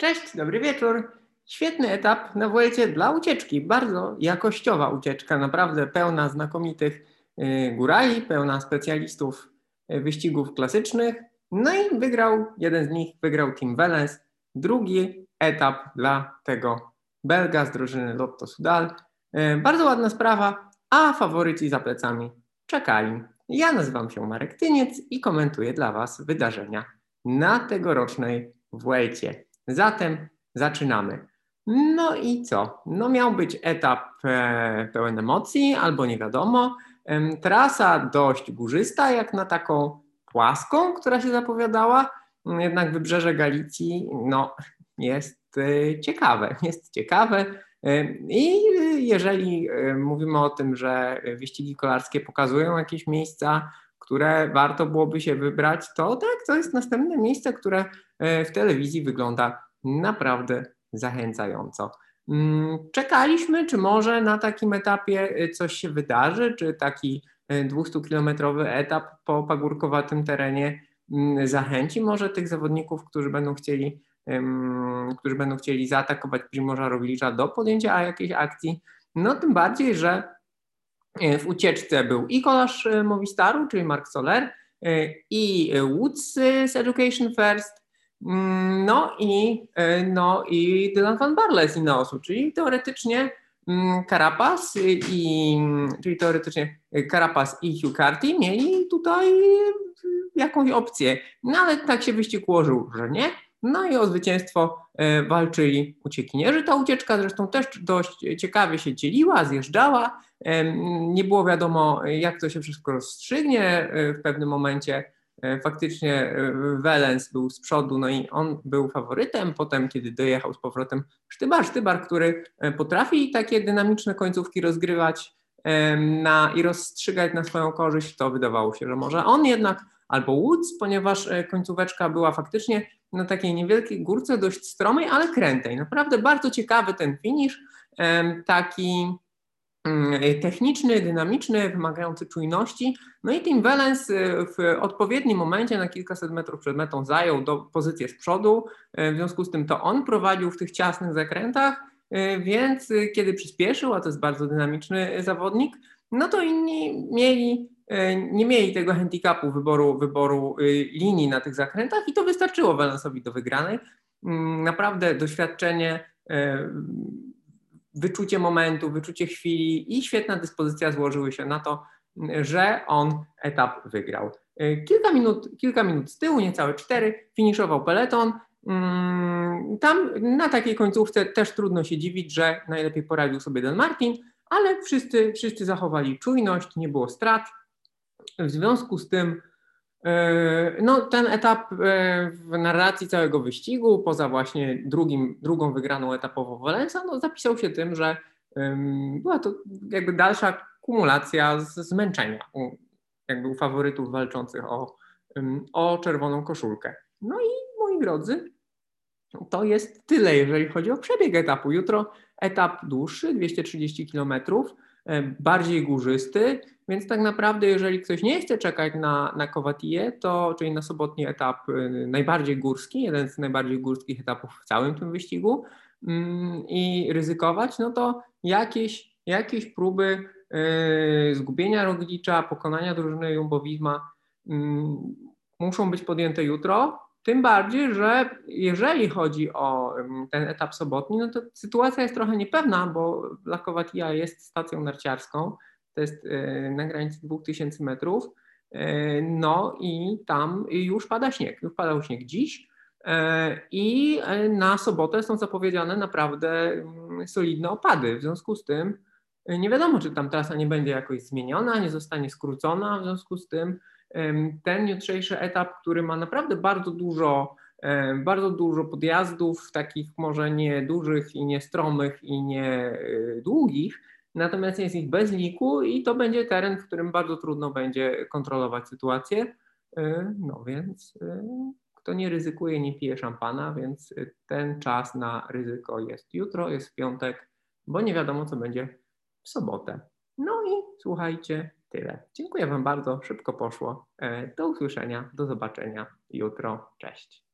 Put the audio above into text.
Cześć, dobry wieczór. Świetny etap na Vuelcie dla ucieczki. Bardzo jakościowa ucieczka, naprawdę pełna znakomitych y, górali, pełna specjalistów y, wyścigów klasycznych. No i wygrał, jeden z nich wygrał Team Wellens. Drugi etap dla tego Belga z drużyny Lotto Sudal. Y, bardzo ładna sprawa, a faworyci za plecami czekali. Ja nazywam się Marek Tyniec i komentuję dla Was wydarzenia na tegorocznej Vuelcie. Zatem zaczynamy. No i co? No miał być etap e, pełen emocji, albo nie wiadomo. Trasa dość górzysta, jak na taką płaską, która się zapowiadała. Jednak wybrzeże Galicji, no, jest e, ciekawe, jest ciekawe. I jeżeli e, mówimy o tym, że wyścigi kolarskie pokazują jakieś miejsca, które warto byłoby się wybrać, to tak, to jest następne miejsce, które e, w telewizji wygląda naprawdę zachęcająco. Mm, czekaliśmy, czy może na takim etapie e, coś się wydarzy, czy taki 200-kilometrowy e, etap po pagórkowatym terenie mm, zachęci może tych zawodników, którzy będą chcieli, którzy będą chcieli zaatakować Primorza Roglicza do podjęcia jakiejś akcji. No tym bardziej, że w ucieczce był i kolarz Movistaru, czyli Mark Soler, i Woods z Education First, mm, no i, no i Dylan Van Barle z Ineosu, czyli teoretycznie mm, Carapaz i, czyli teoretycznie Carapaz i Hugh Carty mieli tutaj jakąś opcję, no ale tak się wyścig ułożył, że nie. No i o zwycięstwo e, walczyli uciekinierzy. Ta ucieczka zresztą też dość ciekawie się dzieliła, zjeżdżała. Nie było wiadomo, jak to się wszystko rozstrzygnie. E, w pewnym momencie e, faktycznie Welens był z przodu, no i on był faworytem. Potem, kiedy dojechał z powrotem Sztybar, Sztybar, który potrafi takie dynamiczne końcówki rozgrywać na, i rozstrzygać na swoją korzyść, to wydawało się, że może on jednak albo Woods, ponieważ końcóweczka była faktycznie na takiej niewielkiej górce, dość stromej, ale krętej. Naprawdę bardzo ciekawy ten finish, taki techniczny, dynamiczny, wymagający czujności. No i Tim Wellens y, w odpowiednim momencie, na kilkaset metrów przed metą, zajął do pozycję z przodu. E, w związku z tym to on prowadził w tych ciasnych zakrętach, e, więc kiedy przyspieszył, a to jest bardzo dynamiczny zawodnik, no to inni mieli nie mieli tego handicapu wyboru, wyboru y, linii na tych zakrętach i to wystarczyło Valensowi do wygranej. Mm, naprawdę doświadczenie, wyczucie momentu, wyczucie chwili i świetna dyspozycja złożyły się na to, że on etap wygrał. E, kilka minut, kilka minut z tyłu, niecałe cztery, finiszował peleton. Mm, tam na takiej końcówce też trudno się dziwić, że najlepiej poradził sobie Dan Martin, ale wszyscy, wszyscy zachowali czujność, nie było strat. W związku z tym, no, ten etap e, w narracji całego wyścigu, poza właśnie drugim, drugą wygraną etapową Walensa, no, zapisał się tym, że była to jakby dalsza kumulacja zmęczenia u, jakby u faworytów walczących o, o czerwoną koszulkę. No i moi drodzy, to jest tyle, jeżeli chodzi o przebieg etapu. Jutro etap dłuższy, 230 kilometrów. E, bardziej górzysty, więc tak naprawdę jeżeli ktoś nie chce czekać na, na Kowatiję, to czyli na sobotni etap y, najbardziej górski, jeden z najbardziej górskich etapów w całym tym wyścigu mm, i ryzykować, no to jakieś, jakieś próby y, zgubienia Roglicza, pokonania drużyny Jumbo-Visma mm, muszą być podjęte jutro, tym bardziej, że jeżeli chodzi o ten etap sobotni, no to sytuacja jest trochę niepewna, bo Lakowatia jest stacją narciarską, to jest e, na granicy 2000 metrów, e, no i tam już pada śnieg, już padał śnieg dziś. E, i na sobotę są zapowiedziane naprawdę mm, solidne opady, w związku z tym nie wiadomo, czy tam trasa nie będzie jakoś zmieniona, nie zostanie skrócona, w związku z tym ten jutrzejszy etap, który ma naprawdę bardzo dużo, bardzo dużo podjazdów, takich może nie dużych i nie stromych i nie e, długich, natomiast jest ich bez liku i to będzie teren, w którym bardzo trudno będzie kontrolować sytuację. E, no więc e, kto nie ryzykuje, nie pije szampana, więc ten czas na ryzyko jest jutro, jest w piątek, bo nie wiadomo, co będzie w sobotę. No i słuchajcie, tyle. Dziękuję Wam bardzo, szybko poszło. E, do usłyszenia, do zobaczenia jutro. Cześć.